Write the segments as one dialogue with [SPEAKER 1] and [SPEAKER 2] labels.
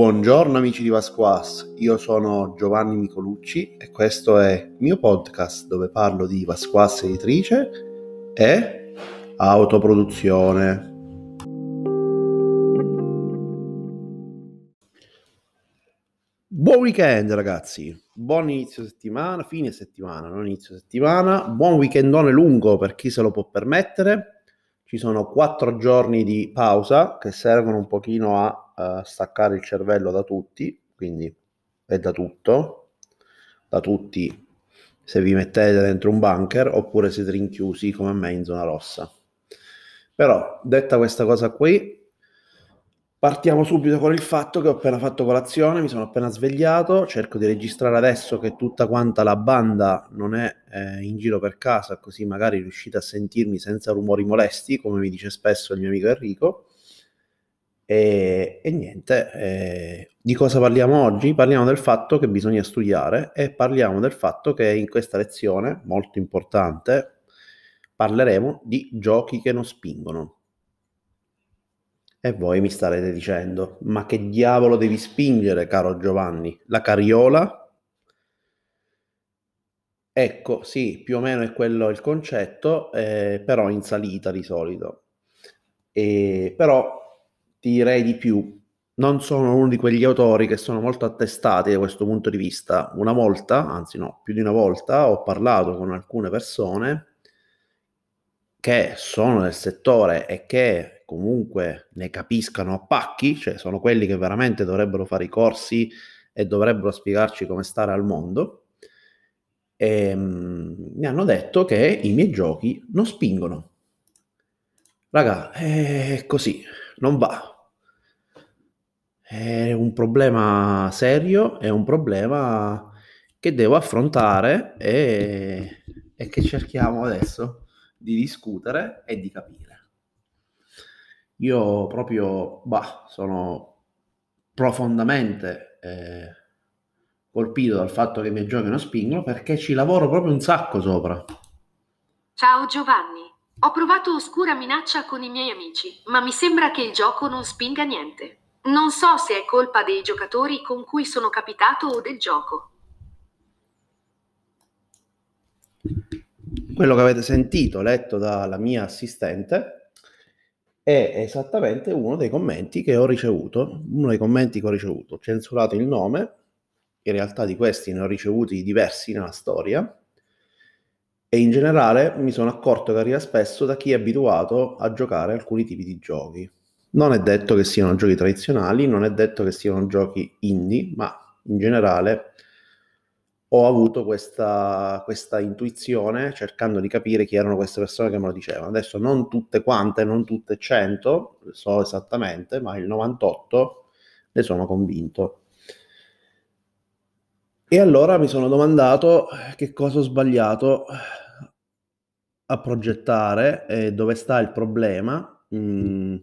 [SPEAKER 1] Buongiorno amici di Vasquas, io sono Giovanni Micolucci e questo è il mio podcast dove parlo di Vasquas editrice e autoproduzione. Buon weekend ragazzi, buon inizio settimana, fine settimana, non inizio settimana, buon weekendone lungo per chi se lo può permettere. Ci sono quattro giorni di pausa che servono un pochino a uh, staccare il cervello da tutti, quindi è da tutto, da tutti se vi mettete dentro un bunker oppure siete rinchiusi come me in zona rossa. Però detta questa cosa qui, partiamo subito con il fatto che ho appena fatto colazione, mi sono appena svegliato, cerco di registrare adesso che tutta quanta la banda non è eh, in giro per casa, così magari riuscite a sentirmi senza rumori molesti, come mi dice spesso il mio amico Enrico. E, e niente, eh, di cosa parliamo oggi? Parliamo del fatto che bisogna studiare e parliamo del fatto che in questa lezione, molto importante, parleremo di giochi che non spingono. E voi mi starete dicendo, ma che diavolo devi spingere, caro Giovanni? La carriola? Ecco, sì, più o meno è quello il concetto, eh, però in salita di solito. E, però ti direi di più, non sono uno di quegli autori che sono molto attestati da questo punto di vista. Una volta, anzi no, più di una volta, ho parlato con alcune persone che sono nel settore e che comunque ne capiscano a pacchi, cioè sono quelli che veramente dovrebbero fare i corsi e dovrebbero spiegarci come stare al mondo. E, um, mi hanno detto che i miei giochi non spingono. Raga, è così, non va. È un problema serio, è un problema che devo affrontare e, e che cerchiamo adesso di discutere e di capire. Io proprio, bah, sono profondamente eh, colpito dal fatto che i miei giochi non spingono perché ci lavoro proprio un sacco sopra.
[SPEAKER 2] Ciao Giovanni, ho provato oscura minaccia con i miei amici, ma mi sembra che il gioco non spinga niente. Non so se è colpa dei giocatori con cui sono capitato o del gioco.
[SPEAKER 1] Quello che avete sentito, letto dalla mia assistente, è esattamente uno dei commenti che ho ricevuto. Uno dei commenti che ho ricevuto. Ho censurato il nome, in realtà di questi ne ho ricevuti diversi nella storia. E in generale mi sono accorto che arriva spesso da chi è abituato a giocare alcuni tipi di giochi non è detto che siano giochi tradizionali, non è detto che siano giochi indie, ma in generale ho avuto questa, questa intuizione cercando di capire chi erano queste persone che me lo dicevano. Adesso non tutte quante, non tutte 100, so esattamente, ma il 98 ne sono convinto. E allora mi sono domandato che cosa ho sbagliato a progettare e dove sta il problema. Mm,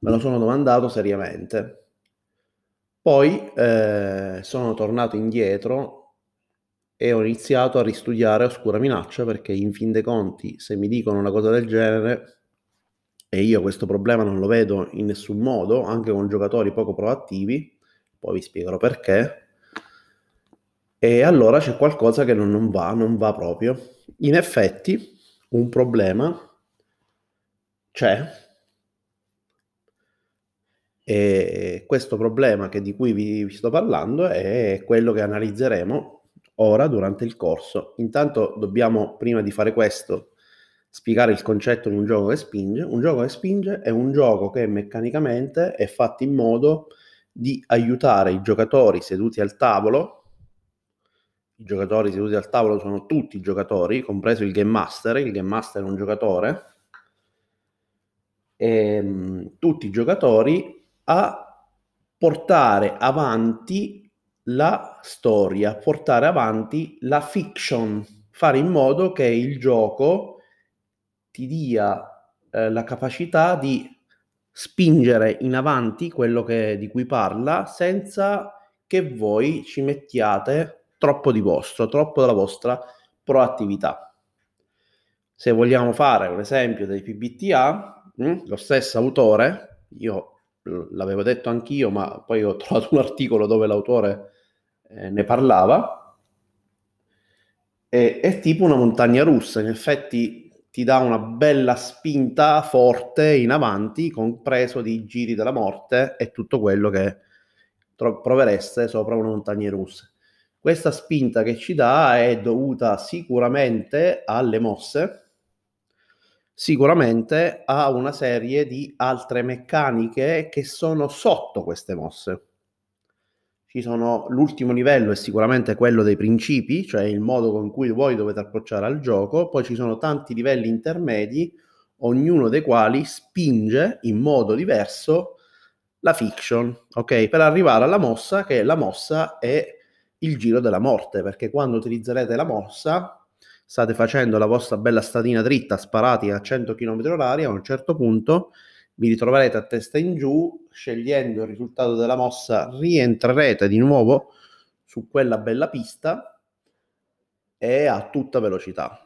[SPEAKER 1] Me lo sono domandato seriamente. Poi eh, sono tornato indietro e ho iniziato a ristudiare Oscura Minaccia perché in fin dei conti se mi dicono una cosa del genere e io questo problema non lo vedo in nessun modo, anche con giocatori poco proattivi, poi vi spiegherò perché, e allora c'è qualcosa che non, va, non va proprio. In effetti un problema c'è e questo problema di cui vi sto parlando è quello che analizzeremo ora durante il corso. Intanto dobbiamo, prima di fare questo, spiegare il concetto di un gioco che spinge. Un gioco che spinge è un gioco che meccanicamente è fatto in modo di aiutare i giocatori seduti al tavolo. I giocatori seduti al tavolo sono tutti i giocatori, compreso il game master. Il game master è un giocatore. E, ehm, tutti i giocatori a portare avanti la storia, portare avanti la fiction, fare in modo che il gioco ti dia eh, la capacità di spingere in avanti quello che, di cui parla senza che voi ci mettiate troppo di vostro, troppo della vostra proattività. Se vogliamo fare un esempio dei PBTA, mh, hm, lo stesso autore, io l'avevo detto anch'io, ma poi ho trovato un articolo dove l'autore eh, ne parlava. E, è tipo una montagna russa, in effetti ti dà una bella spinta forte in avanti, compreso di giri della morte e tutto quello che tro- provereste sopra una montagna russa. Questa spinta che ci dà è dovuta sicuramente alle mosse, sicuramente a una serie di altre meccaniche che sono sotto queste mosse. Ci sono, l'ultimo livello è sicuramente quello dei principi, cioè il modo con cui voi dovete approcciare al gioco, poi ci sono tanti livelli intermedi, ognuno dei quali spinge in modo diverso la fiction, ok? Per arrivare alla mossa, che la mossa è il giro della morte, perché quando utilizzerete la mossa state facendo la vostra bella stadina dritta, sparati a 100 km h a un certo punto vi ritroverete a testa in giù, scegliendo il risultato della mossa, rientrerete di nuovo su quella bella pista e a tutta velocità,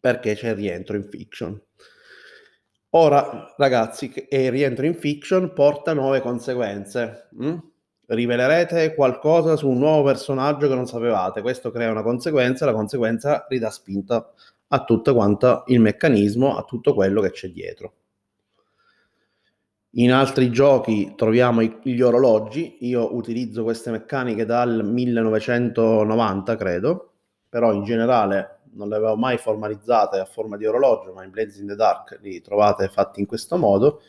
[SPEAKER 1] perché c'è il rientro in fiction. Ora, ragazzi, il rientro in fiction porta nuove conseguenze. Hm? rivelerete qualcosa su un nuovo personaggio che non sapevate. Questo crea una conseguenza, la conseguenza ridà spinta a tutto quanto il meccanismo, a tutto quello che c'è dietro. In altri giochi troviamo gli orologi, io utilizzo queste meccaniche dal 1990 credo, però in generale non le avevo mai formalizzate a forma di orologio, ma in Blades in the Dark li trovate fatti in questo modo.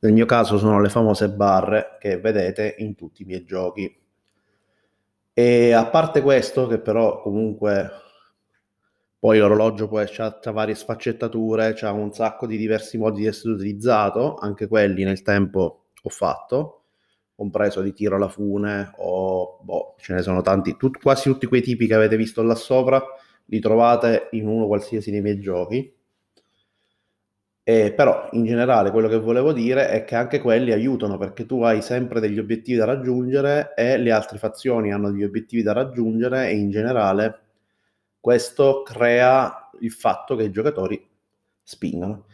[SPEAKER 1] Nel mio caso sono le famose barre che vedete in tutti i miei giochi. E a parte questo, che però comunque poi l'orologio poi ha varie sfaccettature, ha un sacco di diversi modi di essere utilizzato, anche quelli nel tempo ho fatto, compreso di tiro alla fune o boh, ce ne sono tanti, Tut, quasi tutti quei tipi che avete visto là sopra li trovate in uno qualsiasi dei miei giochi. Eh, però in generale quello che volevo dire è che anche quelli aiutano perché tu hai sempre degli obiettivi da raggiungere e le altre fazioni hanno degli obiettivi da raggiungere e in generale questo crea il fatto che i giocatori spingano.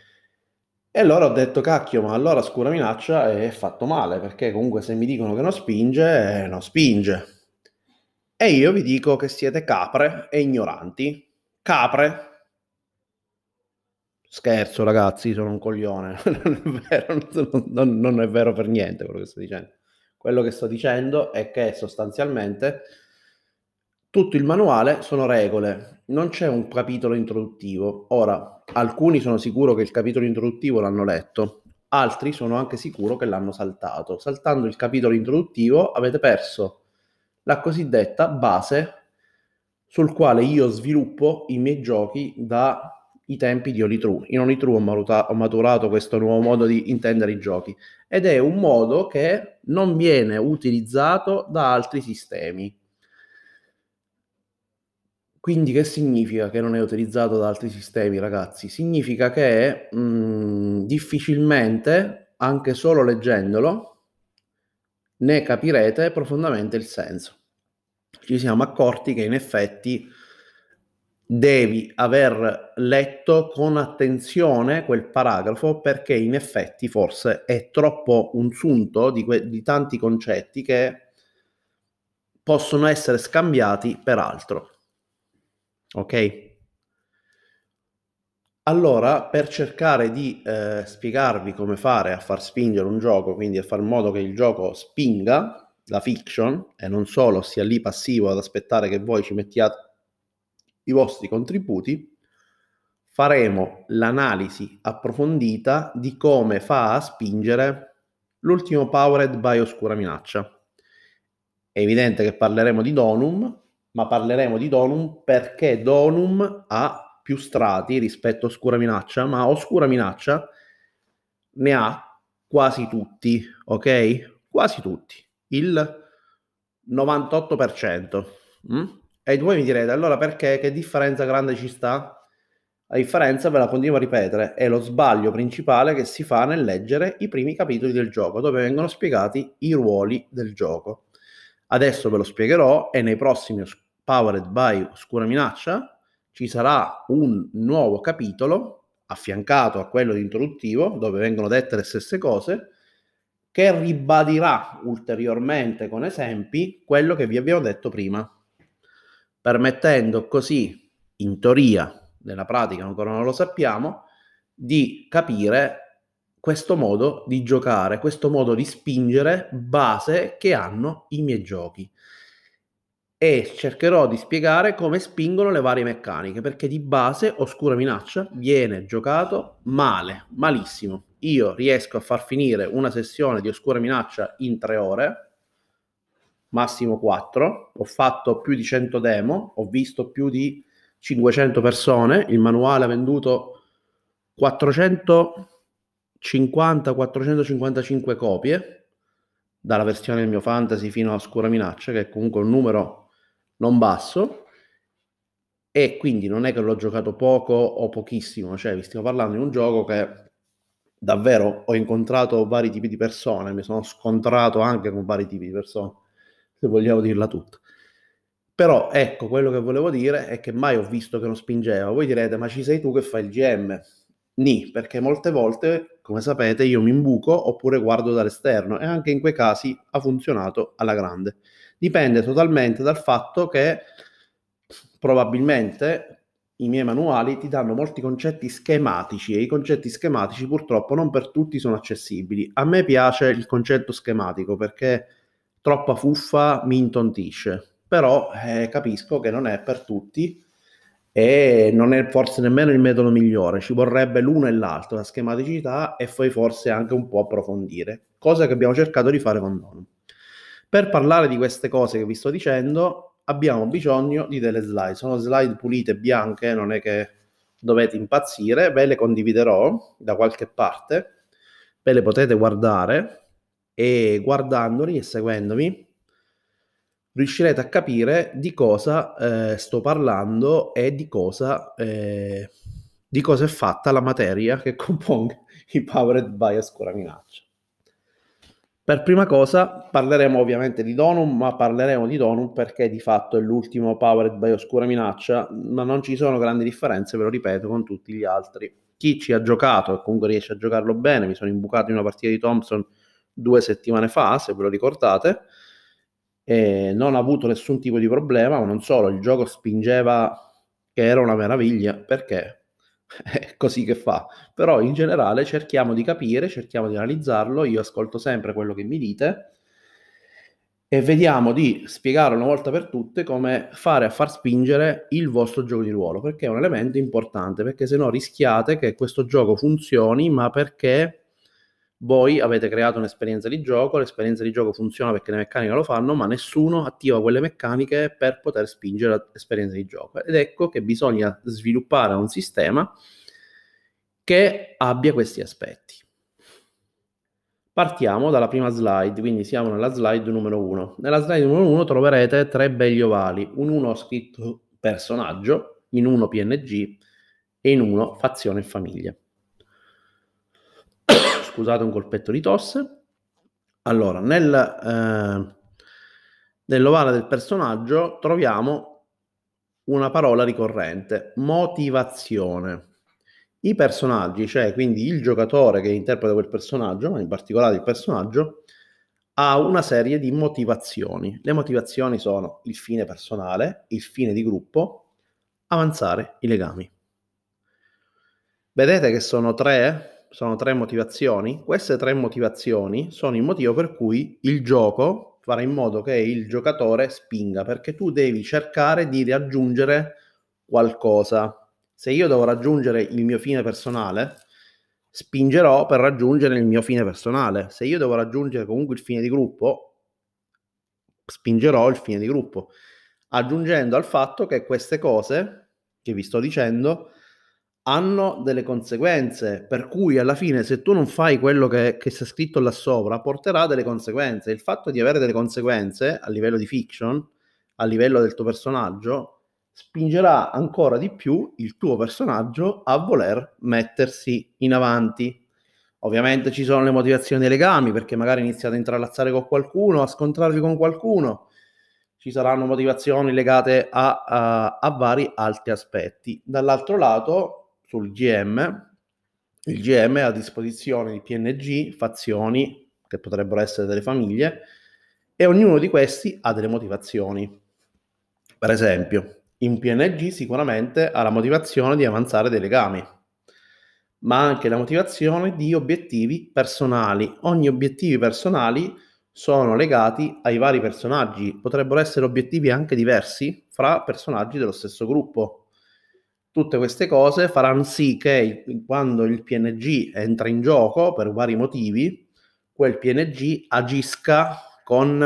[SPEAKER 1] E allora ho detto cacchio, ma allora scura minaccia è fatto male perché comunque se mi dicono che non spinge, non spinge. E io vi dico che siete capre e ignoranti. Capre Scherzo, ragazzi, sono un coglione. non, è vero, non, non è vero per niente quello che sto dicendo. Quello che sto dicendo è che sostanzialmente tutto il manuale sono regole, non c'è un capitolo introduttivo. Ora, alcuni sono sicuro che il capitolo introduttivo l'hanno letto, altri sono anche sicuro che l'hanno saltato. Saltando il capitolo introduttivo avete perso la cosiddetta base sul quale io sviluppo i miei giochi da i tempi di Onitru. In Onitru ho, maruta- ho maturato questo nuovo modo di intendere i giochi ed è un modo che non viene utilizzato da altri sistemi. Quindi che significa che non è utilizzato da altri sistemi, ragazzi? Significa che mh, mm, difficilmente, anche solo leggendolo, ne capirete profondamente il senso. Ci siamo accorti che in effetti devi aver letto con attenzione quel paragrafo perché in effetti forse è troppo un sunto di, que- di tanti concetti che possono essere scambiati per altro. Ok? Allora, per cercare di eh, spiegarvi come fare a far spingere un gioco, quindi a far in modo che il gioco spinga la fiction e non solo sia lì passivo ad aspettare che voi ci mettiate i vostri contributi, faremo l'analisi approfondita di come fa a spingere l'ultimo Powered by Oscura Minaccia. È evidente che parleremo di Donum, ma parleremo di Donum perché Donum ha più strati rispetto a Oscura Minaccia, ma Oscura Minaccia ne ha quasi tutti, ok? Quasi tutti, il 98%. Mm? E voi mi direte, allora perché? Che differenza grande ci sta? La differenza, ve la continuo a ripetere, è lo sbaglio principale che si fa nel leggere i primi capitoli del gioco, dove vengono spiegati i ruoli del gioco. Adesso ve lo spiegherò e nei prossimi Powered by Oscura Minaccia ci sarà un nuovo capitolo affiancato a quello di introduttivo, dove vengono dette le stesse cose, che ribadirà ulteriormente con esempi quello che vi abbiamo detto prima, permettendo così, in teoria, nella pratica ancora non lo sappiamo, di capire questo modo di giocare, questo modo di spingere base che hanno i miei giochi. E cercherò di spiegare come spingono le varie meccaniche, perché di base Oscura Minaccia viene giocato male, malissimo. Io riesco a far finire una sessione di Oscura Minaccia in tre ore, massimo 4. Ho fatto più di 100 demo, ho visto più di 500 persone, il manuale ha venduto 400 50-455 copie dalla versione del mio fantasy fino a Oscura Minaccia, che è comunque un numero non basso. E quindi non è che l'ho giocato poco o pochissimo, cioè vi stiamo parlando di un gioco che davvero ho incontrato vari tipi di persone, mi sono scontrato anche con vari tipi di persone, se vogliamo dirla tutta. Però ecco, quello che volevo dire è che mai ho visto che non spingeva. Voi direte, ma ci sei tu che fai il GM? Ni, perché molte volte, come sapete, io mi imbuco oppure guardo dall'esterno e anche in quei casi ha funzionato alla grande. Dipende totalmente dal fatto che probabilmente i miei manuali ti danno molti concetti schematici e i concetti schematici purtroppo non per tutti sono accessibili. A me piace il concetto schematico perché troppa fuffa mi intontisce, però eh, capisco che non è per tutti e non è forse nemmeno il metodo migliore, ci vorrebbe l'uno e l'altro, la schematicità e poi forse anche un po' approfondire, cosa che abbiamo cercato di fare con Donum. Per parlare di queste cose che vi sto dicendo, abbiamo bisogno di delle slide, sono slide pulite bianche, non è che dovete impazzire, ve le condividerò da qualche parte, ve le potete guardare e guardandoli e seguendomi riuscirete a capire di cosa eh, sto parlando e di cosa, eh, di cosa è fatta la materia che compone i Powered by Oscura Minaccia. Per prima cosa parleremo ovviamente di Donum, ma parleremo di Donum perché di fatto è l'ultimo Powered by Oscura Minaccia, ma non ci sono grandi differenze, ve lo ripeto, con tutti gli altri. Chi ci ha giocato e comunque riesce a giocarlo bene, mi sono imbucato in una partita di Thompson due settimane fa, se ve lo ricordate, e non ha avuto nessun tipo di problema, ma non solo, il gioco spingeva che era una meraviglia, perché è così che fa. Però in generale cerchiamo di capire, cerchiamo di analizzarlo, io ascolto sempre quello che mi dite e vediamo di spiegare una volta per tutte come fare a far spingere il vostro gioco di ruolo, perché è un elemento importante, perché se no rischiate che questo gioco funzioni, ma perché voi avete creato un'esperienza di gioco, l'esperienza di gioco funziona perché le meccaniche lo fanno, ma nessuno attiva quelle meccaniche per poter spingere l'esperienza di gioco. Ed ecco che bisogna sviluppare un sistema che abbia questi aspetti. Partiamo dalla prima slide, quindi siamo nella slide numero 1. Nella slide numero 1 troverete tre belli ovali, un uno scritto personaggio, in uno PNG e in uno fazione e famiglia scusate un colpetto di tosse. Allora, nel, eh, nell'ovale del personaggio troviamo una parola ricorrente, motivazione. I personaggi, cioè quindi il giocatore che interpreta quel personaggio, ma in particolare il personaggio, ha una serie di motivazioni. Le motivazioni sono il fine personale, il fine di gruppo, avanzare i legami. Vedete che sono tre sono tre motivazioni. Queste tre motivazioni sono il motivo per cui il gioco farà in modo che il giocatore spinga, perché tu devi cercare di raggiungere qualcosa. Se io devo raggiungere il mio fine personale, spingerò per raggiungere il mio fine personale. Se io devo raggiungere comunque il fine di gruppo, spingerò il fine di gruppo, aggiungendo al fatto che queste cose che vi sto dicendo hanno delle conseguenze, per cui alla fine se tu non fai quello che, che sta scritto là sopra, porterà delle conseguenze. Il fatto di avere delle conseguenze a livello di fiction, a livello del tuo personaggio, spingerà ancora di più il tuo personaggio a voler mettersi in avanti. Ovviamente ci sono le motivazioni dei legami, perché magari iniziate a intralazzare con qualcuno, a scontrarvi con qualcuno. Ci saranno motivazioni legate a, a, a vari altri aspetti. Dall'altro lato, sul GM, il GM ha a disposizione di PNG, fazioni, che potrebbero essere delle famiglie, e ognuno di questi ha delle motivazioni. Per esempio, in PNG sicuramente ha la motivazione di avanzare dei legami, ma anche la motivazione di obiettivi personali. Ogni obiettivi personali sono legati ai vari personaggi, potrebbero essere obiettivi anche diversi fra personaggi dello stesso gruppo. Tutte queste cose faranno sì che quando il PNG entra in gioco per vari motivi, quel PNG agisca con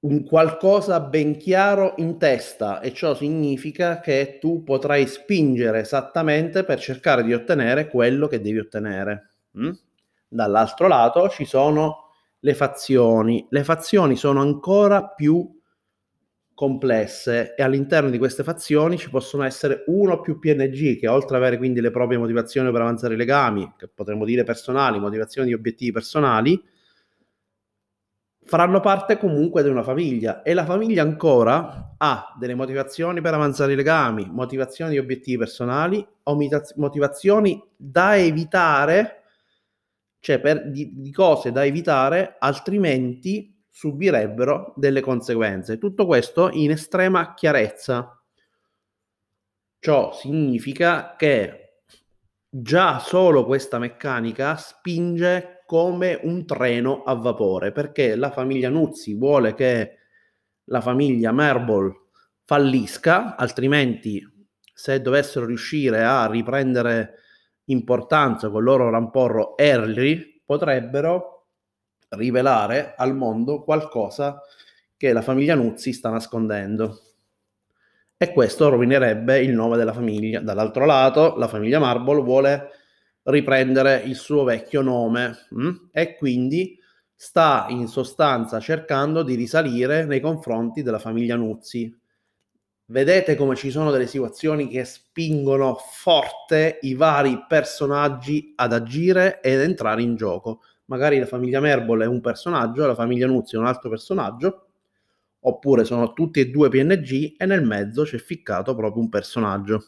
[SPEAKER 1] un qualcosa ben chiaro in testa e ciò significa che tu potrai spingere esattamente per cercare di ottenere quello che devi ottenere. Mm? Dall'altro lato ci sono le fazioni. Le fazioni sono ancora più complesse e all'interno di queste fazioni ci possono essere uno o più PNG che oltre ad avere quindi le proprie motivazioni per avanzare i legami, che potremmo dire personali, motivazioni di obiettivi personali, faranno parte comunque di una famiglia. E la famiglia ancora ha delle motivazioni per avanzare i legami, motivazioni di obiettivi personali o motivazioni da evitare, cioè per, di, di cose da evitare, altrimenti subirebbero delle conseguenze. Tutto questo in estrema chiarezza. Ciò significa che già solo questa meccanica spinge come un treno a vapore, perché la famiglia Nuzzi vuole che la famiglia Marble fallisca, altrimenti se dovessero riuscire a riprendere importanza con il loro ramporro Early, potrebbero rivelare al mondo qualcosa che la famiglia Nuzzi sta nascondendo. E questo rovinerebbe il nome della famiglia. Dall'altro lato, la famiglia Marble vuole riprendere il suo vecchio nome mh? Mm? e quindi sta in sostanza cercando di risalire nei confronti della famiglia Nuzzi. Vedete come ci sono delle situazioni che spingono forte i vari personaggi ad agire ed entrare in gioco. Magari la famiglia Merbol è un personaggio, la famiglia Nuzzi è un altro personaggio, oppure sono tutti e due PNG e nel mezzo c'è ficcato proprio un personaggio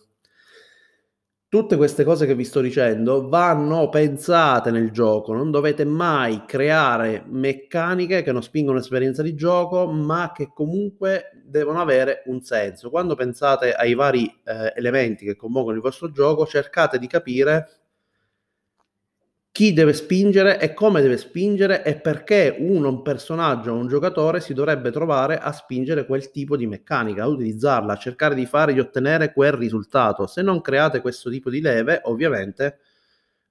[SPEAKER 1] tutte queste cose che vi sto dicendo vanno pensate nel gioco, non dovete mai creare meccaniche che non spingono l'esperienza di gioco, ma che comunque devono avere un senso. Quando pensate ai vari eh, elementi che compongono il vostro gioco, cercate di capire chi deve spingere e come deve spingere e perché uno, un personaggio o un giocatore si dovrebbe trovare a spingere quel tipo di meccanica, a utilizzarla, a cercare di fare, di ottenere quel risultato. Se non create questo tipo di leve, ovviamente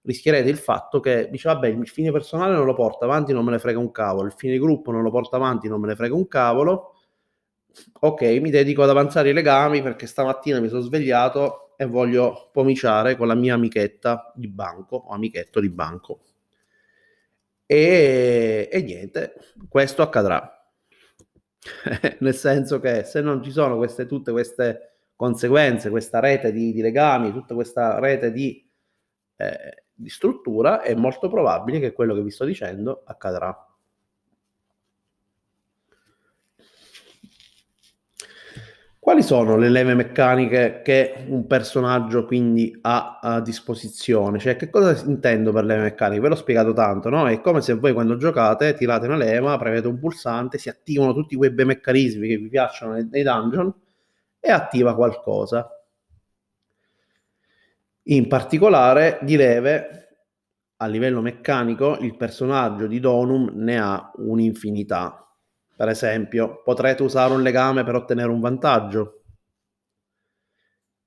[SPEAKER 1] rischierete il fatto che dice vabbè il fine personale non lo porta avanti, non me ne frega un cavolo, il fine gruppo non lo porta avanti, non me ne frega un cavolo. Ok, mi dedico ad avanzare i legami perché stamattina mi sono svegliato e voglio pomiciare con la mia amichetta di banco o amichetto di banco. E, e niente, questo accadrà. Nel senso che se non ci sono queste, tutte queste conseguenze, questa rete di, di legami, tutta questa rete di, eh, di struttura, è molto probabile che quello che vi sto dicendo accadrà. Quali sono le leve meccaniche che un personaggio quindi ha a disposizione? Cioè, che cosa intendo per leve meccaniche? Ve l'ho spiegato tanto, no? È come se voi quando giocate tirate una leva, premete un pulsante, si attivano tutti quei bei meccanismi che vi piacciono nei, nei dungeon e attiva qualcosa. In particolare, di leve, a livello meccanico, il personaggio di Donum ne ha un'infinità per esempio, potrete usare un legame per ottenere un vantaggio.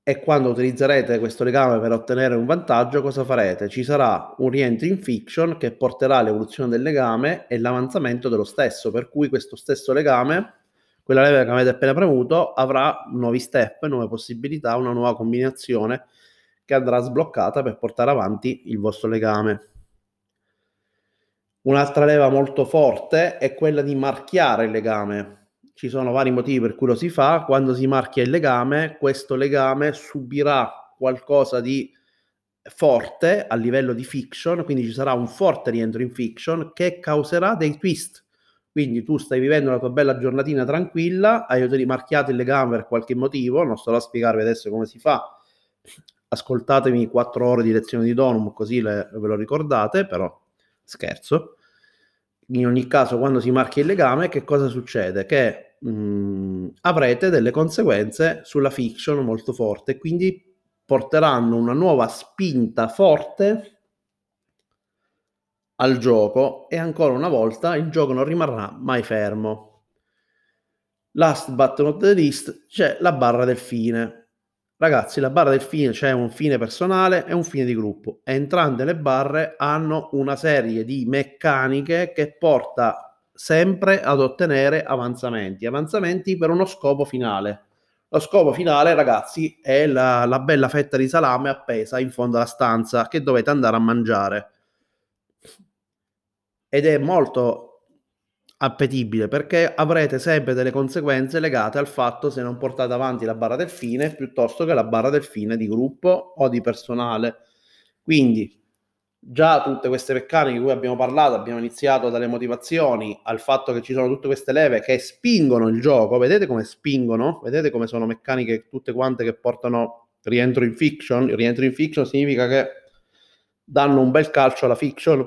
[SPEAKER 1] E quando utilizzerete questo legame per ottenere un vantaggio, cosa farete? Ci sarà un rientro in fiction che porterà all'evoluzione del legame e l'avanzamento dello stesso, per cui questo stesso legame, quella leva che avete appena premuto, avrà nuovi step, nuove possibilità, una nuova combinazione che andrà sbloccata per portare avanti il vostro legame. Un'altra leva molto forte è quella di marchiare il legame. Ci sono vari motivi per cui lo si fa. Quando si marchia il legame, questo legame subirà qualcosa di forte a livello di fiction, quindi ci sarà un forte rientro in fiction che causerà dei twist. Quindi tu stai vivendo la tua bella giornatina tranquilla, hai rimarchiato il legame per qualche motivo, non sto a spiegarvi adesso come si fa. Ascoltatemi quattro ore di lezione di Donum, così le, ve lo ricordate, però Scherzo. In ogni caso, quando si marchia il legame, che cosa succede? Che mh, mm, avrete delle conseguenze sulla fiction molto forte, quindi porteranno una nuova spinta forte al gioco e ancora una volta il gioco non rimarrà mai fermo. Last but not the least c'è la barra del fine. Ragazzi, la barra del fine c'è un fine personale e un fine di gruppo. Entrambe le barre hanno una serie di meccaniche che porta sempre ad ottenere avanzamenti, avanzamenti per uno scopo finale. Lo scopo finale, ragazzi, è la, la bella fetta di salame appesa in fondo alla stanza che dovete andare a mangiare. Ed è molto appetibile perché avrete sempre delle conseguenze legate al fatto se non portate avanti la barra del fine piuttosto che la barra del fine di gruppo o di personale. Quindi già tutte queste meccaniche di cui abbiamo parlato, abbiamo iniziato dalle motivazioni al fatto che ci sono tutte queste leve che spingono il gioco, vedete come spingono? Vedete come sono meccaniche tutte quante che portano rientro in fiction? Rientro in fiction significa che danno un bel calcio alla fiction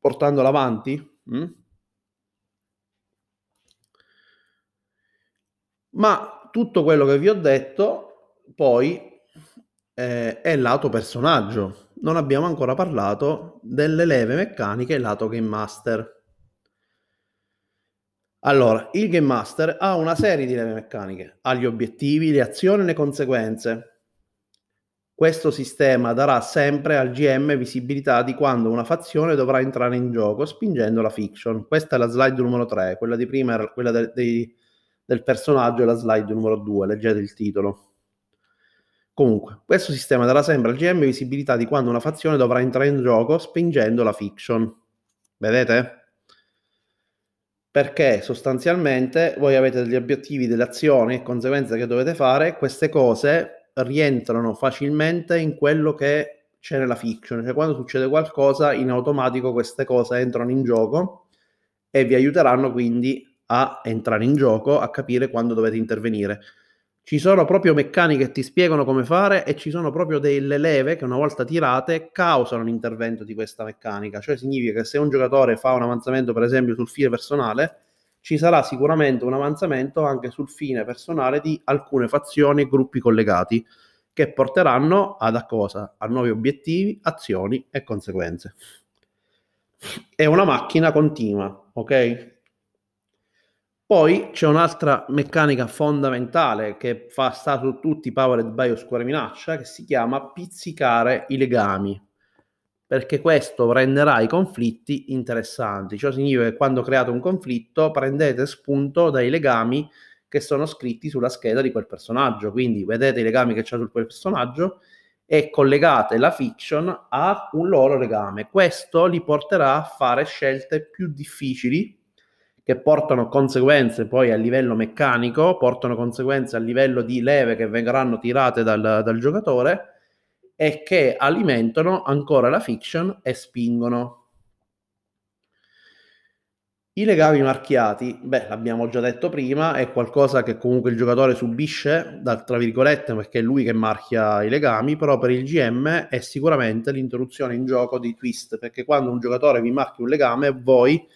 [SPEAKER 1] portandola avanti? Mm? Ma tutto quello che vi ho detto poi eh, è lato personaggio. Non abbiamo ancora parlato delle leve meccaniche lato Game Master. Allora, il Game Master ha una serie di leve meccaniche, ha gli obiettivi, le azioni e le conseguenze. Questo sistema darà sempre al GM visibilità di quando una fazione dovrà entrare in gioco spingendo la fiction. Questa è la slide numero 3, quella di prima era quella de- dei del personaggio è la slide numero 2, leggete il titolo. Comunque, questo sistema darà sempre al GM visibilità di quando una fazione dovrà entrare in gioco spingendo la fiction. Vedete? Perché sostanzialmente voi avete degli obiettivi, delle azioni e conseguenze che dovete fare, queste cose rientrano facilmente in quello che c'è nella fiction, cioè quando succede qualcosa in automatico queste cose entrano in gioco e vi aiuteranno quindi a entrare in gioco, a capire quando dovete intervenire. Ci sono proprio meccaniche che ti spiegano come fare e ci sono proprio delle leve che una volta tirate causano l'intervento di questa meccanica. Cioè significa che se un giocatore fa un avanzamento per esempio sul fine personale, ci sarà sicuramente un avanzamento anche sul fine personale di alcune fazioni e gruppi collegati che porteranno ad a cosa? A nuovi obiettivi, azioni e conseguenze. È una macchina continua, ok? Poi c'è un'altra meccanica fondamentale che fa sta su tutti Powered by Oscura Minaccia che si chiama pizzicare i legami perché questo renderà i conflitti interessanti. Ciò significa che quando create un conflitto prendete spunto dai legami che sono scritti sulla scheda di quel personaggio. Quindi vedete i legami che c'è su quel personaggio e collegate la fiction a un loro legame. Questo li porterà a fare scelte più difficili che portano conseguenze poi a livello meccanico, portano conseguenze a livello di leve che verranno tirate dal, dal giocatore e che alimentano ancora la fiction e spingono. I legami marchiati, beh, l'abbiamo già detto prima, è qualcosa che comunque il giocatore subisce, tra virgolette, perché è lui che marchia i legami, però per il GM è sicuramente l'introduzione in gioco di twist, perché quando un giocatore vi marchi un legame, voi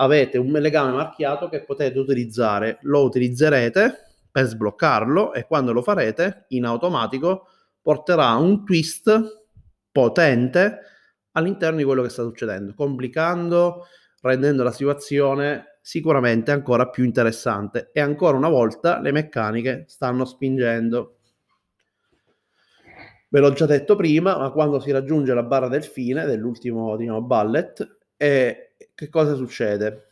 [SPEAKER 1] avete un legame marchiato che potete utilizzare, lo utilizzerete per sbloccarlo e quando lo farete in automatico porterà un twist potente all'interno di quello che sta succedendo, complicando, rendendo la situazione sicuramente ancora più interessante e ancora una volta le meccaniche stanno spingendo. Ve l'ho già detto prima, ma quando si raggiunge la barra del fine dell'ultimo diciamo, bullet, è che cosa succede?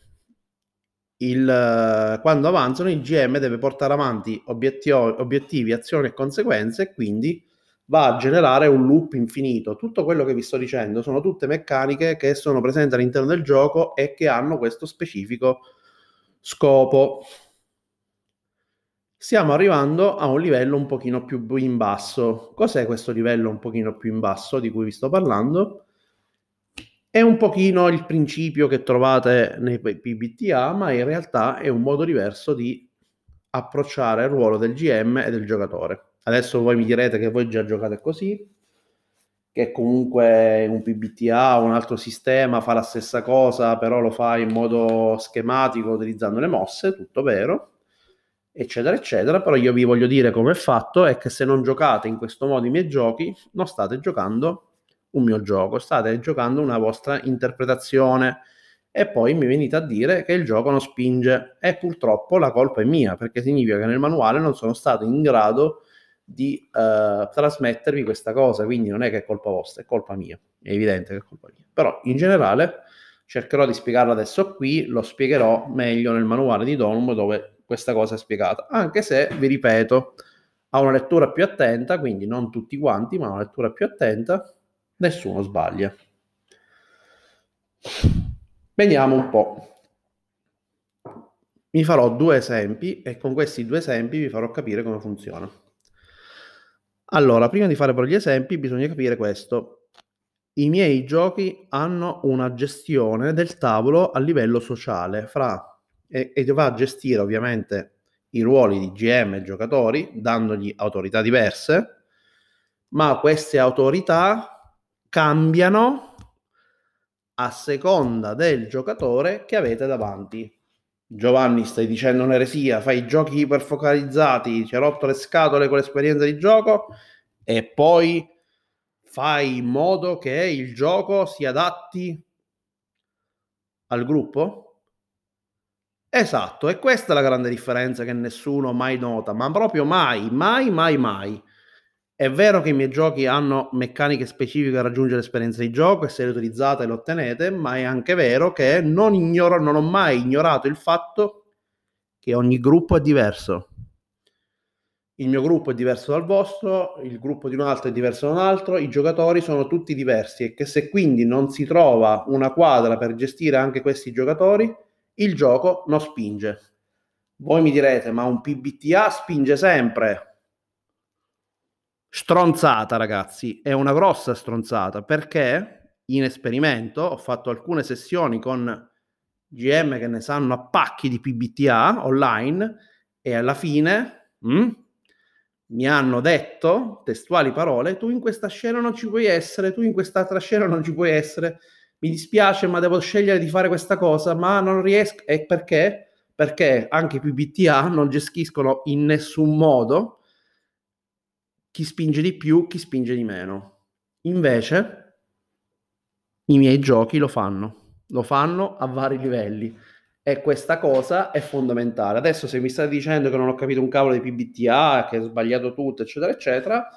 [SPEAKER 1] Il, quando avanzano il GM deve portare avanti obiettivi, obiettivi, azioni e conseguenze e quindi va a generare un loop infinito. Tutto quello che vi sto dicendo sono tutte meccaniche che sono presenti all'interno del gioco e che hanno questo specifico scopo. Stiamo arrivando a un livello un pochino più in basso. Cos'è questo livello un pochino più in basso di cui vi sto parlando? È un pochino il principio che trovate nei PBTA, ma in realtà è un modo diverso di approcciare il ruolo del GM e del giocatore. Adesso voi mi direte che voi già giocate così, che comunque un PBTA o un altro sistema fa la stessa cosa, però lo fa in modo schematico utilizzando le mosse, tutto vero, eccetera, eccetera. Però io vi voglio dire come è fatto è che se non giocate in questo modo i miei giochi, non state giocando un mio gioco, state giocando una vostra interpretazione. E poi mi venite a dire che il gioco non spinge. E purtroppo la colpa è mia perché significa che nel manuale non sono stato in grado di uh, trasmettervi questa cosa, quindi non è che è colpa vostra, è colpa mia, è evidente che è colpa mia. Però in generale cercherò di spiegarlo adesso qui, lo spiegherò meglio nel manuale di Donum dove questa cosa è spiegata, anche se, vi ripeto, a una lettura più attenta, quindi non tutti quanti, ma una lettura più attenta, nessuno sbaglia. Vediamo un po'. Vi farò due esempi e con questi due esempi vi farò capire come funziona. Allora, prima di fare però gli esempi, bisogna capire questo. I miei giochi hanno una gestione del tavolo a livello sociale fra e, e va a gestire ovviamente i ruoli di GM e giocatori, dandogli autorità diverse, ma queste autorità cambiano a seconda del giocatore che avete davanti. Giovanni, stai dicendo un'eresia, fai giochi iperfocalizzati, ci hai rotto le scatole con l'esperienza di gioco e poi fai in modo che il gioco si adatti al gruppo? Esatto, e questa è la grande differenza che nessuno mai nota, ma proprio mai, mai, mai, mai. È vero che i miei giochi hanno meccaniche specifiche per raggiungere l'esperienza di gioco e se le utilizzate le ottenete, ma è anche vero che non, ignoro, non ho mai ignorato il fatto che ogni gruppo è diverso. Il mio gruppo è diverso dal vostro, il gruppo di un altro è diverso da un altro, i giocatori sono tutti diversi e che se quindi non si trova una quadra per gestire anche questi giocatori, il gioco non spinge. Voi mi direte, ma un PBTA spinge sempre stronzata, ragazzi, è una grossa stronzata perché in esperimento ho fatto alcune sessioni con GM che ne sanno a pacchi di PBTA online e alla fine mh, mm, mi hanno detto testuali parole tu in questa scena non ci puoi essere tu in quest'altra scena non ci puoi essere mi dispiace ma devo scegliere di fare questa cosa ma non riesco e perché? perché anche i PBTA non gestiscono in nessun modo chi spinge di più, chi spinge di meno. Invece i miei giochi lo fanno, lo fanno a vari livelli e questa cosa è fondamentale. Adesso se mi state dicendo che non ho capito un cavolo di PBTA, che ho sbagliato tutto, eccetera, eccetera,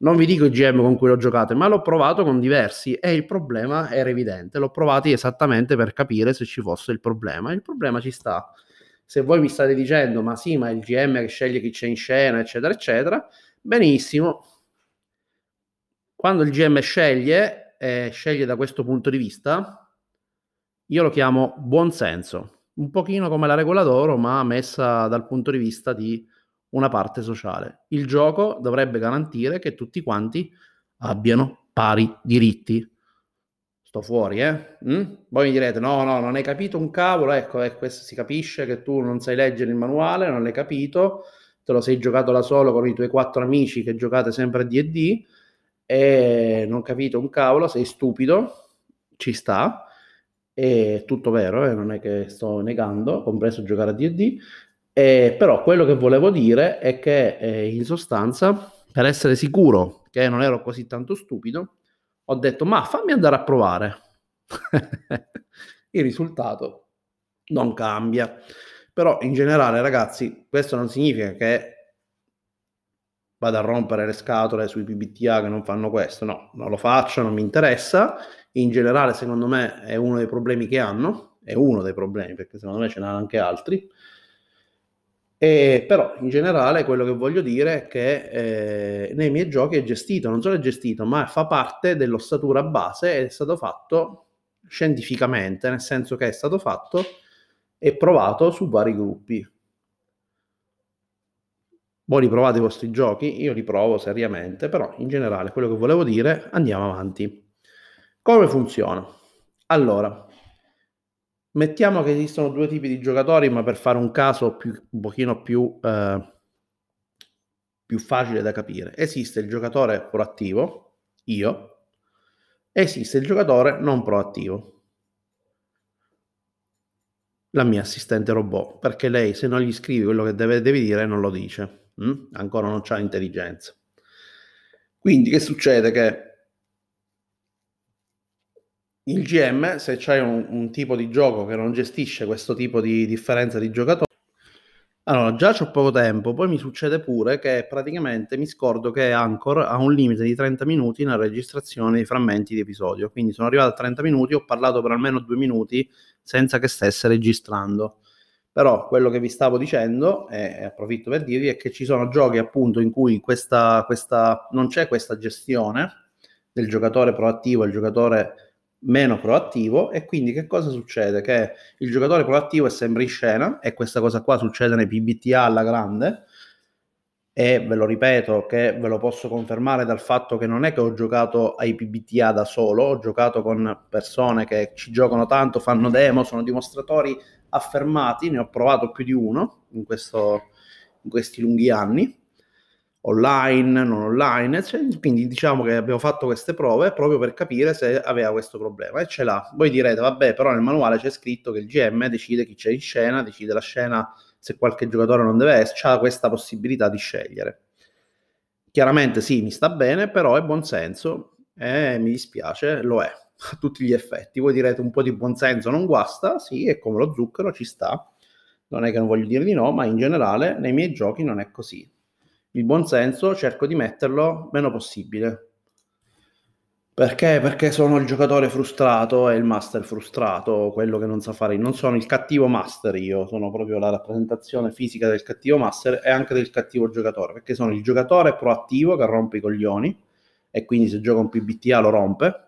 [SPEAKER 1] non vi dico i GM con cui l'ho giocato, ma l'ho provato con diversi e il problema era evidente. L'ho provati esattamente per capire se ci fosse il problema. Il problema ci sta. Se voi mi state dicendo, ma sì, ma il GM che sceglie chi c'è in scena, eccetera, eccetera, Benissimo. Quando il GM sceglie, eh, sceglie da questo punto di vista, io lo chiamo buonsenso, un pochino come la regola d'oro, ma messa dal punto di vista di una parte sociale. Il gioco dovrebbe garantire che tutti quanti abbiano pari diritti. Sto fuori, eh? Mm? Voi mi direte: no, no, non hai capito un cavolo. Ecco, eh, si capisce che tu non sai leggere il manuale, non l'hai capito te lo sei giocato da solo con i tuoi quattro amici che giocate sempre a D&D e non capito un cavolo, sei stupido, ci sta, è tutto vero, eh, non è che sto negando, compreso giocare a D&D, eh, però quello che volevo dire è che eh, in sostanza, per essere sicuro che non ero così tanto stupido, ho detto ma fammi andare a provare. Il risultato non cambia. Però in generale, ragazzi, questo non significa che vado a rompere le scatole sui PBTA che non fanno questo, no, non lo faccio, non mi interessa. In generale, secondo me, è uno dei problemi che hanno, è uno dei problemi, perché secondo me ce n'hanno anche altri. E, però in generale quello che voglio dire è che eh, nei miei giochi è gestito, non solo è gestito, ma fa parte dell'ossatura base ed è stato fatto scientificamente, nel senso che è stato fatto e provato su vari gruppi. Voi li provate i vostri giochi? Io li provo seriamente, però in generale quello che volevo dire, andiamo avanti. Come funziona? Allora, mettiamo che esistono due tipi di giocatori, ma per fare un caso più, un pochino più, eh, più facile da capire. Esiste il giocatore proattivo, io, esiste il giocatore non proattivo. La mia assistente robot, perché lei se non gli scrivi quello che deve, devi dire non lo dice, mm? ancora non c'ha intelligenza. Quindi che succede? Che il GM, se c'hai un, un, tipo di gioco che non gestisce questo tipo di differenza di giocatori, allora già ho poco tempo, poi mi succede pure che praticamente mi scordo che Anchor ha un limite di 30 minuti nella registrazione dei frammenti di episodio, quindi sono arrivato a 30 minuti, ho parlato per almeno due minuti senza che stesse registrando. Però quello che vi stavo dicendo, e approfitto per dirvi, è che ci sono giochi appunto in cui questa, questa, non c'è questa gestione del giocatore proattivo il giocatore meno proattivo e quindi che cosa succede? Che il giocatore proattivo è sempre in scena e questa cosa qua succede nei PBTA alla grande e ve lo ripeto che ve lo posso confermare dal fatto che non è che ho giocato ai PBTA da solo, ho giocato con persone che ci giocano tanto, fanno demo, sono dimostratori affermati, ne ho provato più di uno in, questo, in questi lunghi anni online, non online, cioè, quindi diciamo che abbiamo fatto queste prove proprio per capire se aveva questo problema e ce l'ha. Voi direte, vabbè, però nel manuale c'è scritto che il GM decide chi c'è in scena, decide la scena se qualche giocatore non deve essere, ha questa possibilità di scegliere. Chiaramente sì, mi sta bene, però è buonsenso e mi dispiace, lo è a tutti gli effetti. Voi direte un po' di buonsenso non guasta, sì, è come lo zucchero, ci sta. Non è che non voglio dire di no, ma in generale nei miei giochi non è così il buonsenso cerco di metterlo meno possibile. Perché? Perché sono il giocatore frustrato e il master frustrato, quello che non sa fare. Non sono il cattivo master io, sono proprio la rappresentazione fisica del cattivo master e anche del cattivo giocatore, perché sono il giocatore proattivo che rompe i coglioni e quindi se gioca un PBTA lo rompe,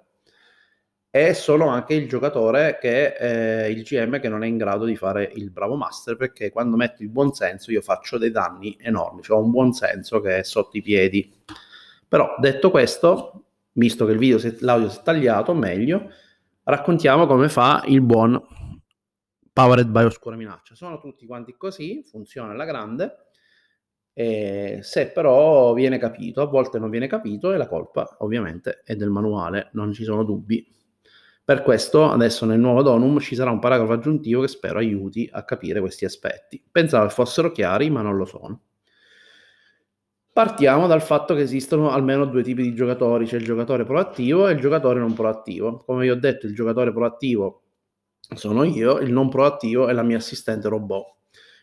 [SPEAKER 1] e sono anche il giocatore che è il GM che non è in grado di fare il bravo master perché quando metto il buon senso io faccio dei danni enormi, cioè ho un buon senso che è sotto i piedi. Però detto questo, visto che il video l'audio si è tagliato, meglio, raccontiamo come fa il buon Powered by Oscura Minaccia. Sono tutti quanti così, funziona alla grande. Se però viene capito, a volte non viene capito e la colpa ovviamente è del manuale, non ci sono dubbi. Per questo adesso nel nuovo Donum ci sarà un paragrafo aggiuntivo che spero aiuti a capire questi aspetti. Pensavo fossero chiari, ma non lo sono. Partiamo dal fatto che esistono almeno due tipi di giocatori, c'è il giocatore proattivo e il giocatore non proattivo. Come vi ho detto, il giocatore proattivo sono io, il non proattivo è la mia assistente robot.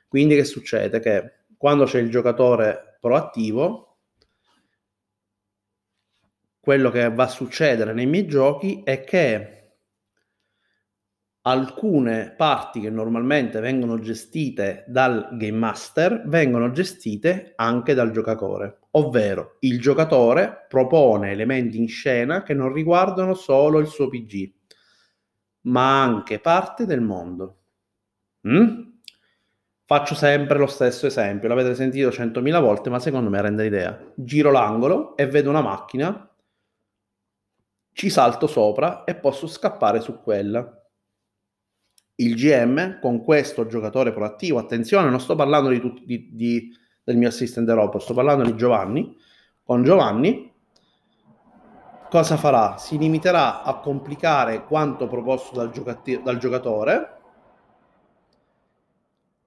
[SPEAKER 1] Quindi che succede? Che quando c'è il giocatore proattivo, quello che va a succedere nei miei giochi è che alcune parti che normalmente vengono gestite dal game master vengono gestite anche dal giocatore, ovvero il giocatore propone elementi in scena che non riguardano solo il suo PG, ma anche parte del mondo. Mm? Faccio sempre lo stesso esempio, l'avete sentito centomila volte, ma secondo me rende l'idea. Giro l'angolo e vedo una macchina, ci salto sopra e posso scappare su quella il GM con questo giocatore proattivo, attenzione, non sto parlando di, di, di, del mio assistente robot, sto parlando di Giovanni, con Giovanni cosa farà? Si limiterà a complicare quanto proposto dal, giocati- dal giocatore,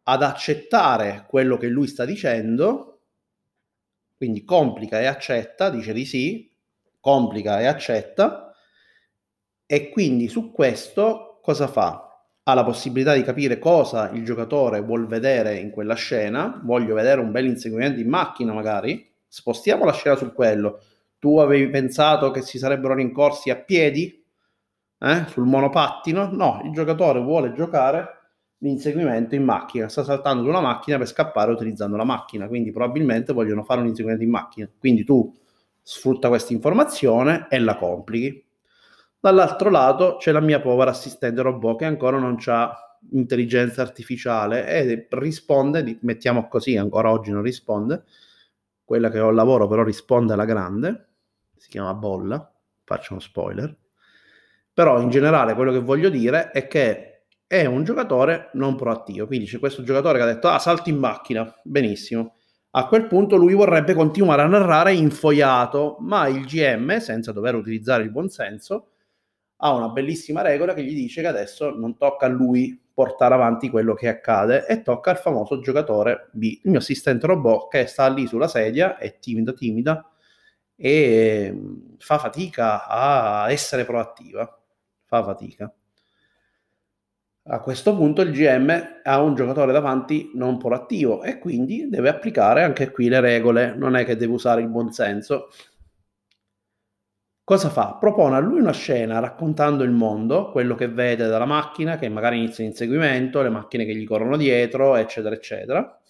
[SPEAKER 1] ad accettare quello che lui sta dicendo, quindi complica e accetta, dice di sì, complica e accetta, e quindi su questo cosa fa? Ha la possibilità di capire cosa il giocatore vuol vedere in quella scena, voglio vedere un bel inseguimento in macchina magari, spostiamo la scena su quello, tu avevi pensato che si sarebbero rincorsi a piedi eh? sul monopattino? No, il giocatore vuole giocare l'inseguimento in macchina, sta saltando su una macchina per scappare utilizzando la macchina, quindi probabilmente vogliono fare un inseguimento in macchina, quindi tu sfrutta questa informazione e la complichi. Dall'altro lato c'è la mia povera assistente robot che ancora non ha intelligenza artificiale e risponde, mettiamo così, ancora oggi non risponde, quella che ho al lavoro però risponde alla grande, si chiama Bolla, faccio uno spoiler, però in generale quello che voglio dire è che è un giocatore non proattivo, quindi c'è questo giocatore che ha detto ah salti in macchina, benissimo, a quel punto lui vorrebbe continuare a narrare infoiato, ma il GM, senza dover utilizzare il buonsenso, ha una bellissima regola che gli dice che adesso non tocca a lui portare avanti quello che accade e tocca al famoso giocatore B, il mio assistente robot che sta lì sulla sedia, è timida timida e mm, fa fatica a essere proattiva, fa fatica. A questo punto il GM ha un giocatore davanti non proattivo e quindi deve applicare anche qui le regole, non è che deve usare il buonsenso, Cosa fa? Propone a lui una scena raccontando il mondo, quello che vede dalla macchina, che magari inizia in inseguimento, le macchine che gli corrono dietro, eccetera, eccetera.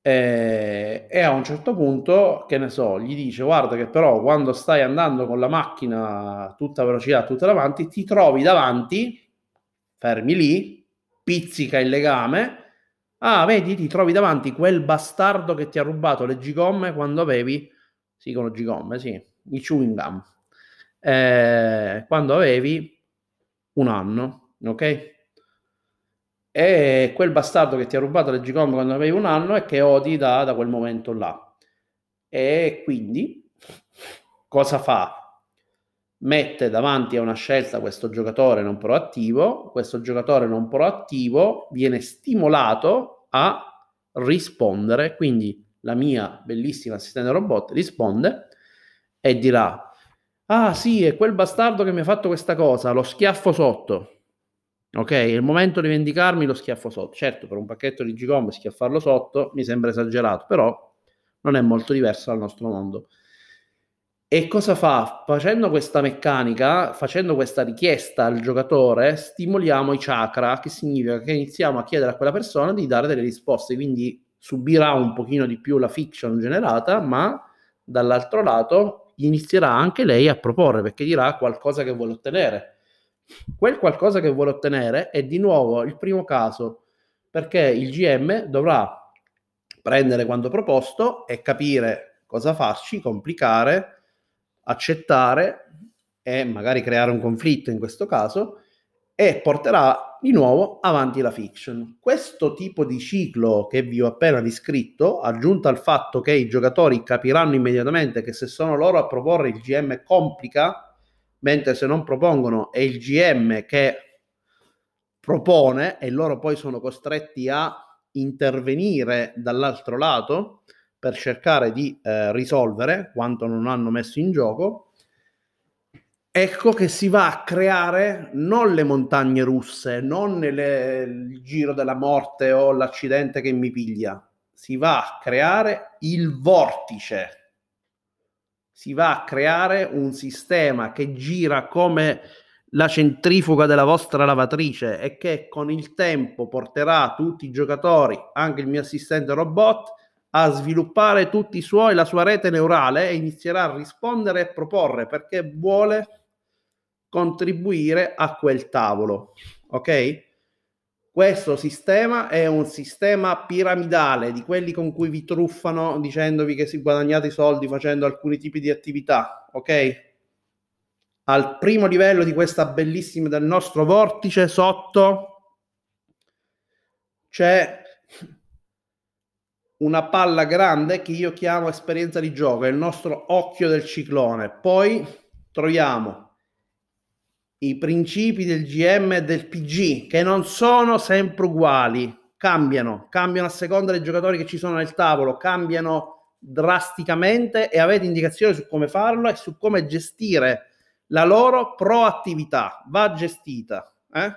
[SPEAKER 1] E, e, a un certo punto, che ne so, gli dice guarda che però quando stai andando con la macchina a tutta velocità, tutta davanti, ti trovi davanti, fermi lì, pizzica il legame, ah vedi, ti trovi davanti quel bastardo che ti ha rubato le gigomme quando avevi, sì, con le gigomme, sì, i chewing gum, eh, quando avevi un anno, ok? E quel bastardo che ti ha rubato le Gcom quando avevi un anno e che odi da, da quel momento là. E quindi cosa fa? Mette davanti a una scelta questo giocatore non proattivo, questo giocatore non proattivo viene stimolato a rispondere, quindi la mia bellissima assistente robot risponde e dirà, ah sì, è quel bastardo che mi ha fatto questa cosa, lo schiaffo sotto. Ok, è il momento di vendicarmi, lo schiaffo sotto. Certo, per un pacchetto di Gcom schiaffarlo sotto mi sembra esagerato, però non è molto diverso dal nostro mondo. E cosa fa? Facendo questa meccanica, facendo questa richiesta al giocatore, stimoliamo i chakra, che significa che iniziamo a chiedere a quella persona di dare delle risposte, quindi subirà un pochino di più la fiction generata, ma dall'altro lato inizierà anche lei a proporre perché dirà qualcosa che vuole ottenere. Quel qualcosa che vuole ottenere è di nuovo il primo caso perché il GM dovrà prendere quanto proposto e capire cosa farci, complicare, accettare e magari creare un conflitto in questo caso e porterà di nuovo avanti la fiction. Questo tipo di ciclo che vi ho appena descritto, aggiunto al fatto che i giocatori capiranno immediatamente che se sono loro a proporre il GM complica, mentre se non propongono è il GM che propone e loro poi sono costretti a intervenire dall'altro lato per cercare di eh, risolvere quanto non hanno messo in gioco ecco che si va a creare non le montagne russe, non le, il giro della morte o l'accidente che mi piglia, si va a creare il vortice, si va a creare un sistema che gira come la centrifuga della vostra lavatrice e che con il tempo porterà tutti i giocatori, anche il mio assistente robot, a sviluppare tutti i suoi, la sua rete neurale e inizierà a rispondere e proporre perché vuole contribuire a quel tavolo. Ok? Questo sistema è un sistema piramidale di quelli con cui vi truffano dicendovi che si guadagnate i soldi facendo alcuni tipi di attività, ok? Al primo livello di questa bellissima del nostro vortice sotto c'è una palla grande che io chiamo esperienza di gioco, è il nostro occhio del ciclone. Poi troviamo i principi del GM e del PG, che non sono sempre uguali, cambiano, cambiano a seconda dei giocatori che ci sono nel tavolo, cambiano drasticamente e avete indicazioni su come farlo e su come gestire la loro proattività, va gestita. Eh?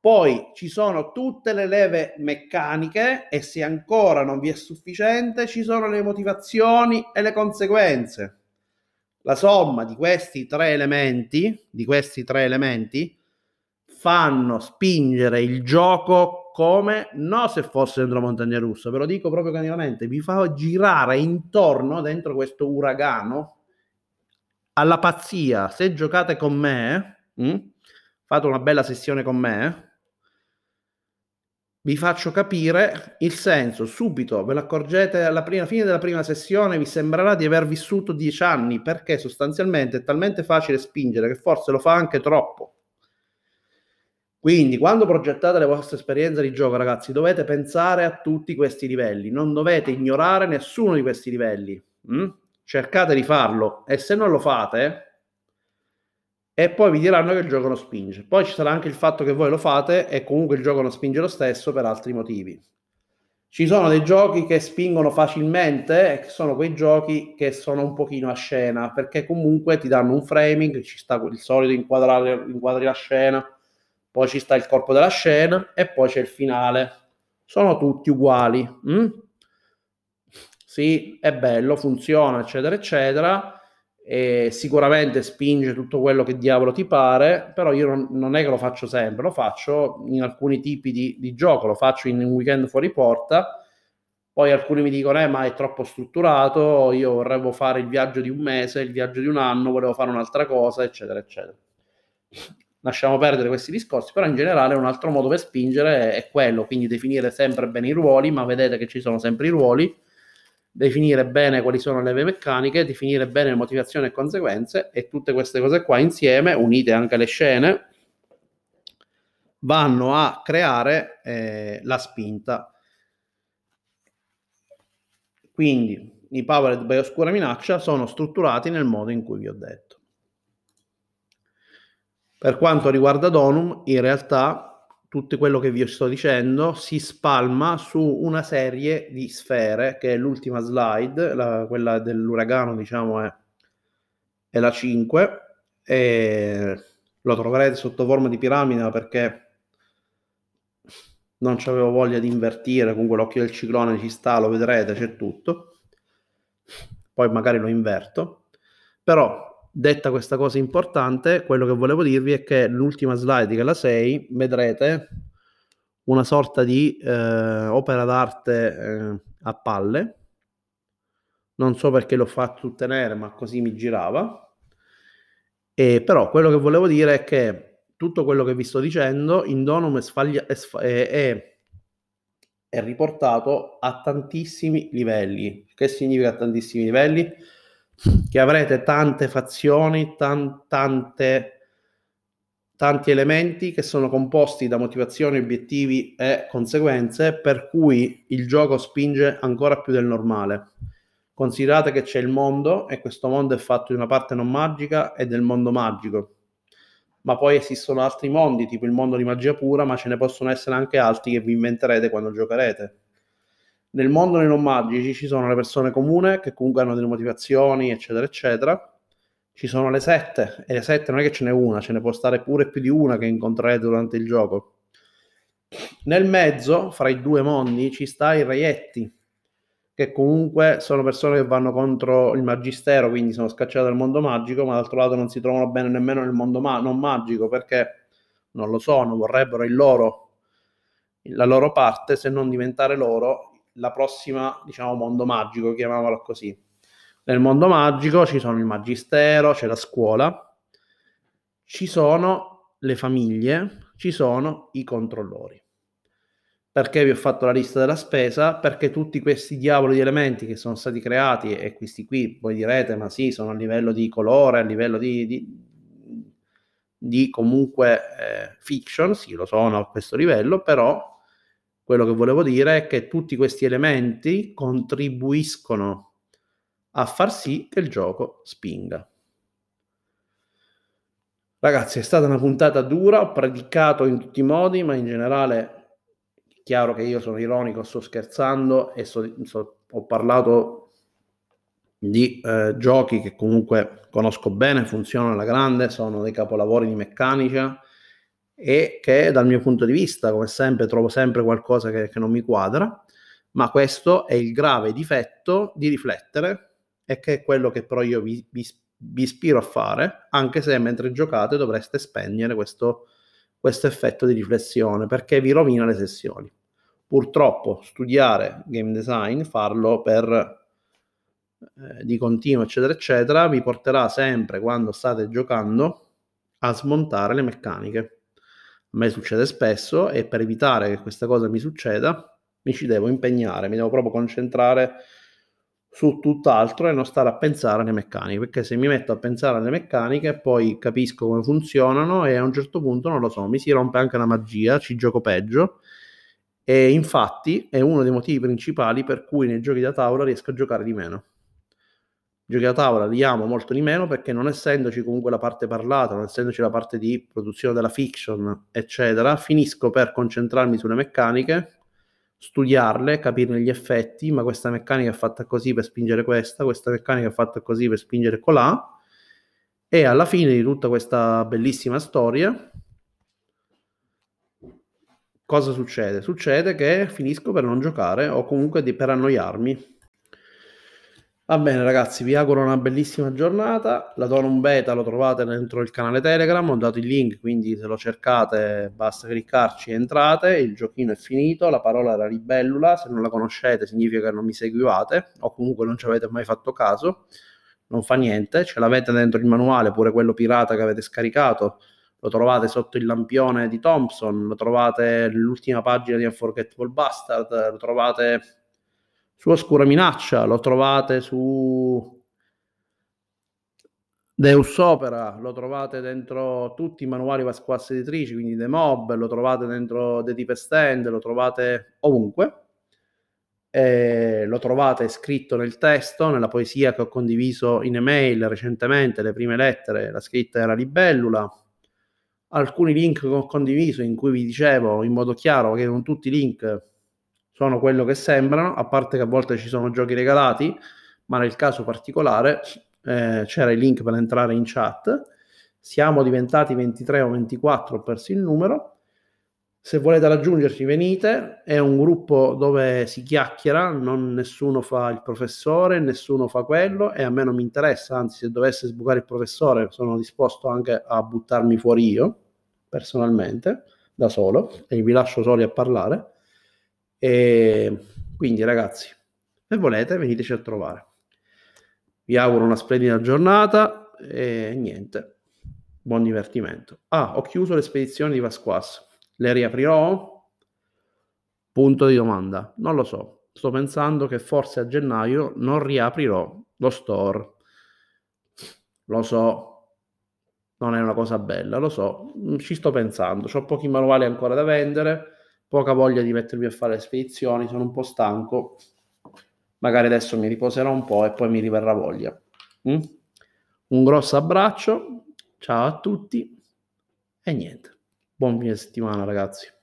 [SPEAKER 1] Poi ci sono tutte le leve meccaniche e se ancora non vi è sufficiente ci sono le motivazioni e le conseguenze la somma di questi tre elementi, di questi tre elementi, fanno spingere il gioco come non se fosse dentro la montagna russa, ve lo dico proprio candidamente, vi fa girare intorno dentro questo uragano alla pazzia. Se giocate con me, mh, hm, fate una bella sessione con me, vi faccio capire il senso subito, ve lo accorgete alla prima, fine della prima sessione, vi sembrerà di aver vissuto dieci anni perché sostanzialmente è talmente facile spingere che forse lo fa anche troppo. Quindi quando progettate le vostre esperienze di gioco, ragazzi, dovete pensare a tutti questi livelli, non dovete ignorare nessuno di questi livelli. Mm? Cercate di farlo e se non lo fate, e poi vi diranno che il gioco non spinge. Poi ci sarà anche il fatto che voi lo fate e comunque il gioco non spinge lo stesso per altri motivi. Ci sono dei giochi che spingono facilmente e che sono quei giochi che sono un pochino a scena, perché comunque ti danno un framing, ci sta il solito inquadrare, inquadri la scena, poi ci sta il corpo della scena e poi c'è il finale. Sono tutti uguali. Mm? Sì, è bello, funziona, eccetera, eccetera sicuramente spinge tutto quello che diavolo ti pare, però io non, non, è che lo faccio sempre, lo faccio in alcuni tipi di, di, gioco, lo faccio in un weekend fuori porta, poi alcuni mi dicono eh ma è troppo strutturato, io vorrei fare il viaggio di un mese, il viaggio di un anno, volevo fare un'altra cosa, eccetera, eccetera. Lasciamo perdere questi discorsi, però in generale un altro modo per spingere è quello, quindi definire sempre bene i ruoli, ma vedete che ci sono sempre i ruoli, definire bene quali sono le meccaniche, definire bene motivazioni e conseguenze e tutte queste cose qua insieme, unite anche alle scene, vanno a creare eh, la spinta. Quindi i Powered by Oscura Minaccia sono strutturati nel modo in cui vi ho detto. Per quanto riguarda Donum, in realtà tutto quello che vi sto dicendo si spalma su una serie di sfere, che è l'ultima slide, la, quella dell'uragano, diciamo, è, è la 5, e lo troverete sotto forma di piramide perché non avevo voglia di invertire, comunque l'occhio del ciclone ci sta, lo vedrete, c'è tutto. Poi magari lo inverto. Però detta questa cosa importante, quello che volevo dirvi è che l'ultima slide, che è la 6, vedrete una sorta di eh, opera d'arte eh, a palle. Non so perché l'ho fatto tenere, ma così mi girava. E però quello che volevo dire è che tutto quello che vi sto dicendo in Donum è, sfaglia- è, è, è riportato a tantissimi livelli. Che significa tantissimi livelli? Che avrete tante fazioni, tan- tante, tanti elementi che sono composti da motivazioni, obiettivi e conseguenze, per cui il gioco spinge ancora più del normale. Considerate che c'è il mondo e questo mondo è fatto di una parte non magica e del mondo magico. Ma poi esistono altri mondi, tipo il mondo di magia pura, ma ce ne possono essere anche altri che vi inventerete quando giocherete nel mondo dei non magici ci sono le persone comuni che comunque hanno delle motivazioni, eccetera, eccetera. Ci sono le sette, e le sette non è che ce n'è una, ce ne può stare pure più di una che incontrerete durante il gioco. Nel mezzo, fra i due mondi, ci sta i reietti, che comunque sono persone che vanno contro il magistero, quindi sono scacciate dal mondo magico, ma d'altro lato non si trovano bene nemmeno nel mondo ma- non magico perché non lo sono, vorrebbero il loro, la loro parte, se non diventare loro la prossima, diciamo, mondo magico, chiamiamolo così. Nel mondo magico ci sono il magistero, c'è la scuola, ci sono le famiglie, ci sono i controllori. Perché vi ho fatto la lista della spesa? Perché tutti questi diavoli di elementi che sono stati creati, e questi qui voi direte, ma sì, sono a livello di colore, a livello di, di, di comunque eh, fiction, sì, lo sono a questo livello, però quello che volevo dire è che tutti questi elementi contribuiscono a far sì che il gioco spinga. Ragazzi, è stata una puntata dura, ho predicato in tutti i modi, ma in generale è chiaro che io sono ironico, sto scherzando e so, so, ho parlato di eh, giochi che comunque conosco bene, funzionano alla grande, sono dei capolavori di meccanica e che dal mio punto di vista, come sempre, trovo sempre qualcosa che, che non mi quadra, ma questo è il grave difetto di riflettere e che è quello che però io vi, vi, vi ispiro a fare, anche se mentre giocate dovreste spegnere questo, questo effetto di riflessione, perché vi rovina le sessioni. Purtroppo studiare game design, farlo per eh, di continuo, eccetera, eccetera, vi porterà sempre, quando state giocando, a smontare le meccaniche a me succede spesso e per evitare che questa cosa mi succeda mi ci devo impegnare, mi devo proprio concentrare su tutt'altro e non stare a pensare alle meccaniche, perché se mi metto a pensare alle meccaniche poi capisco come funzionano e a un certo punto non lo so, mi si rompe anche la magia, ci gioco peggio e infatti è uno dei motivi principali per cui nei giochi da tavola riesco a giocare di meno. Giochi da tavola li amo molto di meno perché non essendoci comunque la parte parlata, non essendoci la parte di produzione della fiction, eccetera, finisco per concentrarmi sulle meccaniche, studiarle, capirne gli effetti, ma questa meccanica è fatta così per spingere questa, questa meccanica è fatta così per spingere colà, e alla fine di tutta questa bellissima storia, cosa succede? Succede che finisco per non giocare o comunque di, per annoiarmi Va bene ragazzi, vi auguro una bellissima giornata. La Donum Beta lo trovate dentro il canale Telegram, ho dato il link, quindi se lo cercate basta cliccarci e entrate. Il giochino è finito, la parola era libellula, se non la conoscete significa che non mi seguivate o comunque non ci avete mai fatto caso. Non fa niente, ce l'avete dentro il manuale, pure quello pirata che avete scaricato. Lo trovate sotto il lampione di Thompson, lo trovate nell'ultima pagina di Unforgettable Bastard, lo trovate su Oscura Minaccia, lo trovate su Deus Opera, lo trovate dentro tutti i manuali Pasquasse editrici, quindi The Mob, lo trovate dentro The Deep Stand, lo trovate ovunque. E lo trovate scritto nel testo, nella poesia che ho condiviso in email recentemente, le prime lettere, la scritta era libellula. Alcuni link che ho condiviso in cui vi dicevo in modo chiaro che non tutti i link sono quello che sembrano, a parte che a volte ci sono giochi regalati, ma nel caso particolare eh, c'era il link per entrare in chat. Siamo diventati 23 o 24, ho perso il numero. Se volete raggiungerci venite, è un gruppo dove si chiacchiera, non nessuno fa il professore, nessuno fa quello e a me non mi interessa, anzi se dovesse sbucare il professore sono disposto anche a buttarmi fuori io, personalmente, da solo, e vi lascio soli a parlare e quindi ragazzi, se volete veniteci a trovare. Vi auguro una splendida giornata e niente, buon divertimento. Ah, ho chiuso le spedizioni di Vasquas. Le riaprirò? Punto di domanda. Non lo so. Sto pensando che forse a gennaio non riaprirò lo store. Lo so, non è una cosa bella, lo so, ci sto pensando. Ho pochi manuali ancora da vendere poca voglia di mettermi a fare spedizioni, sono un po' stanco. Magari adesso mi riposerò un po' e poi mi riverrà voglia. Mm? Un grosso abbraccio, ciao a tutti e niente. Buon fine settimana ragazzi.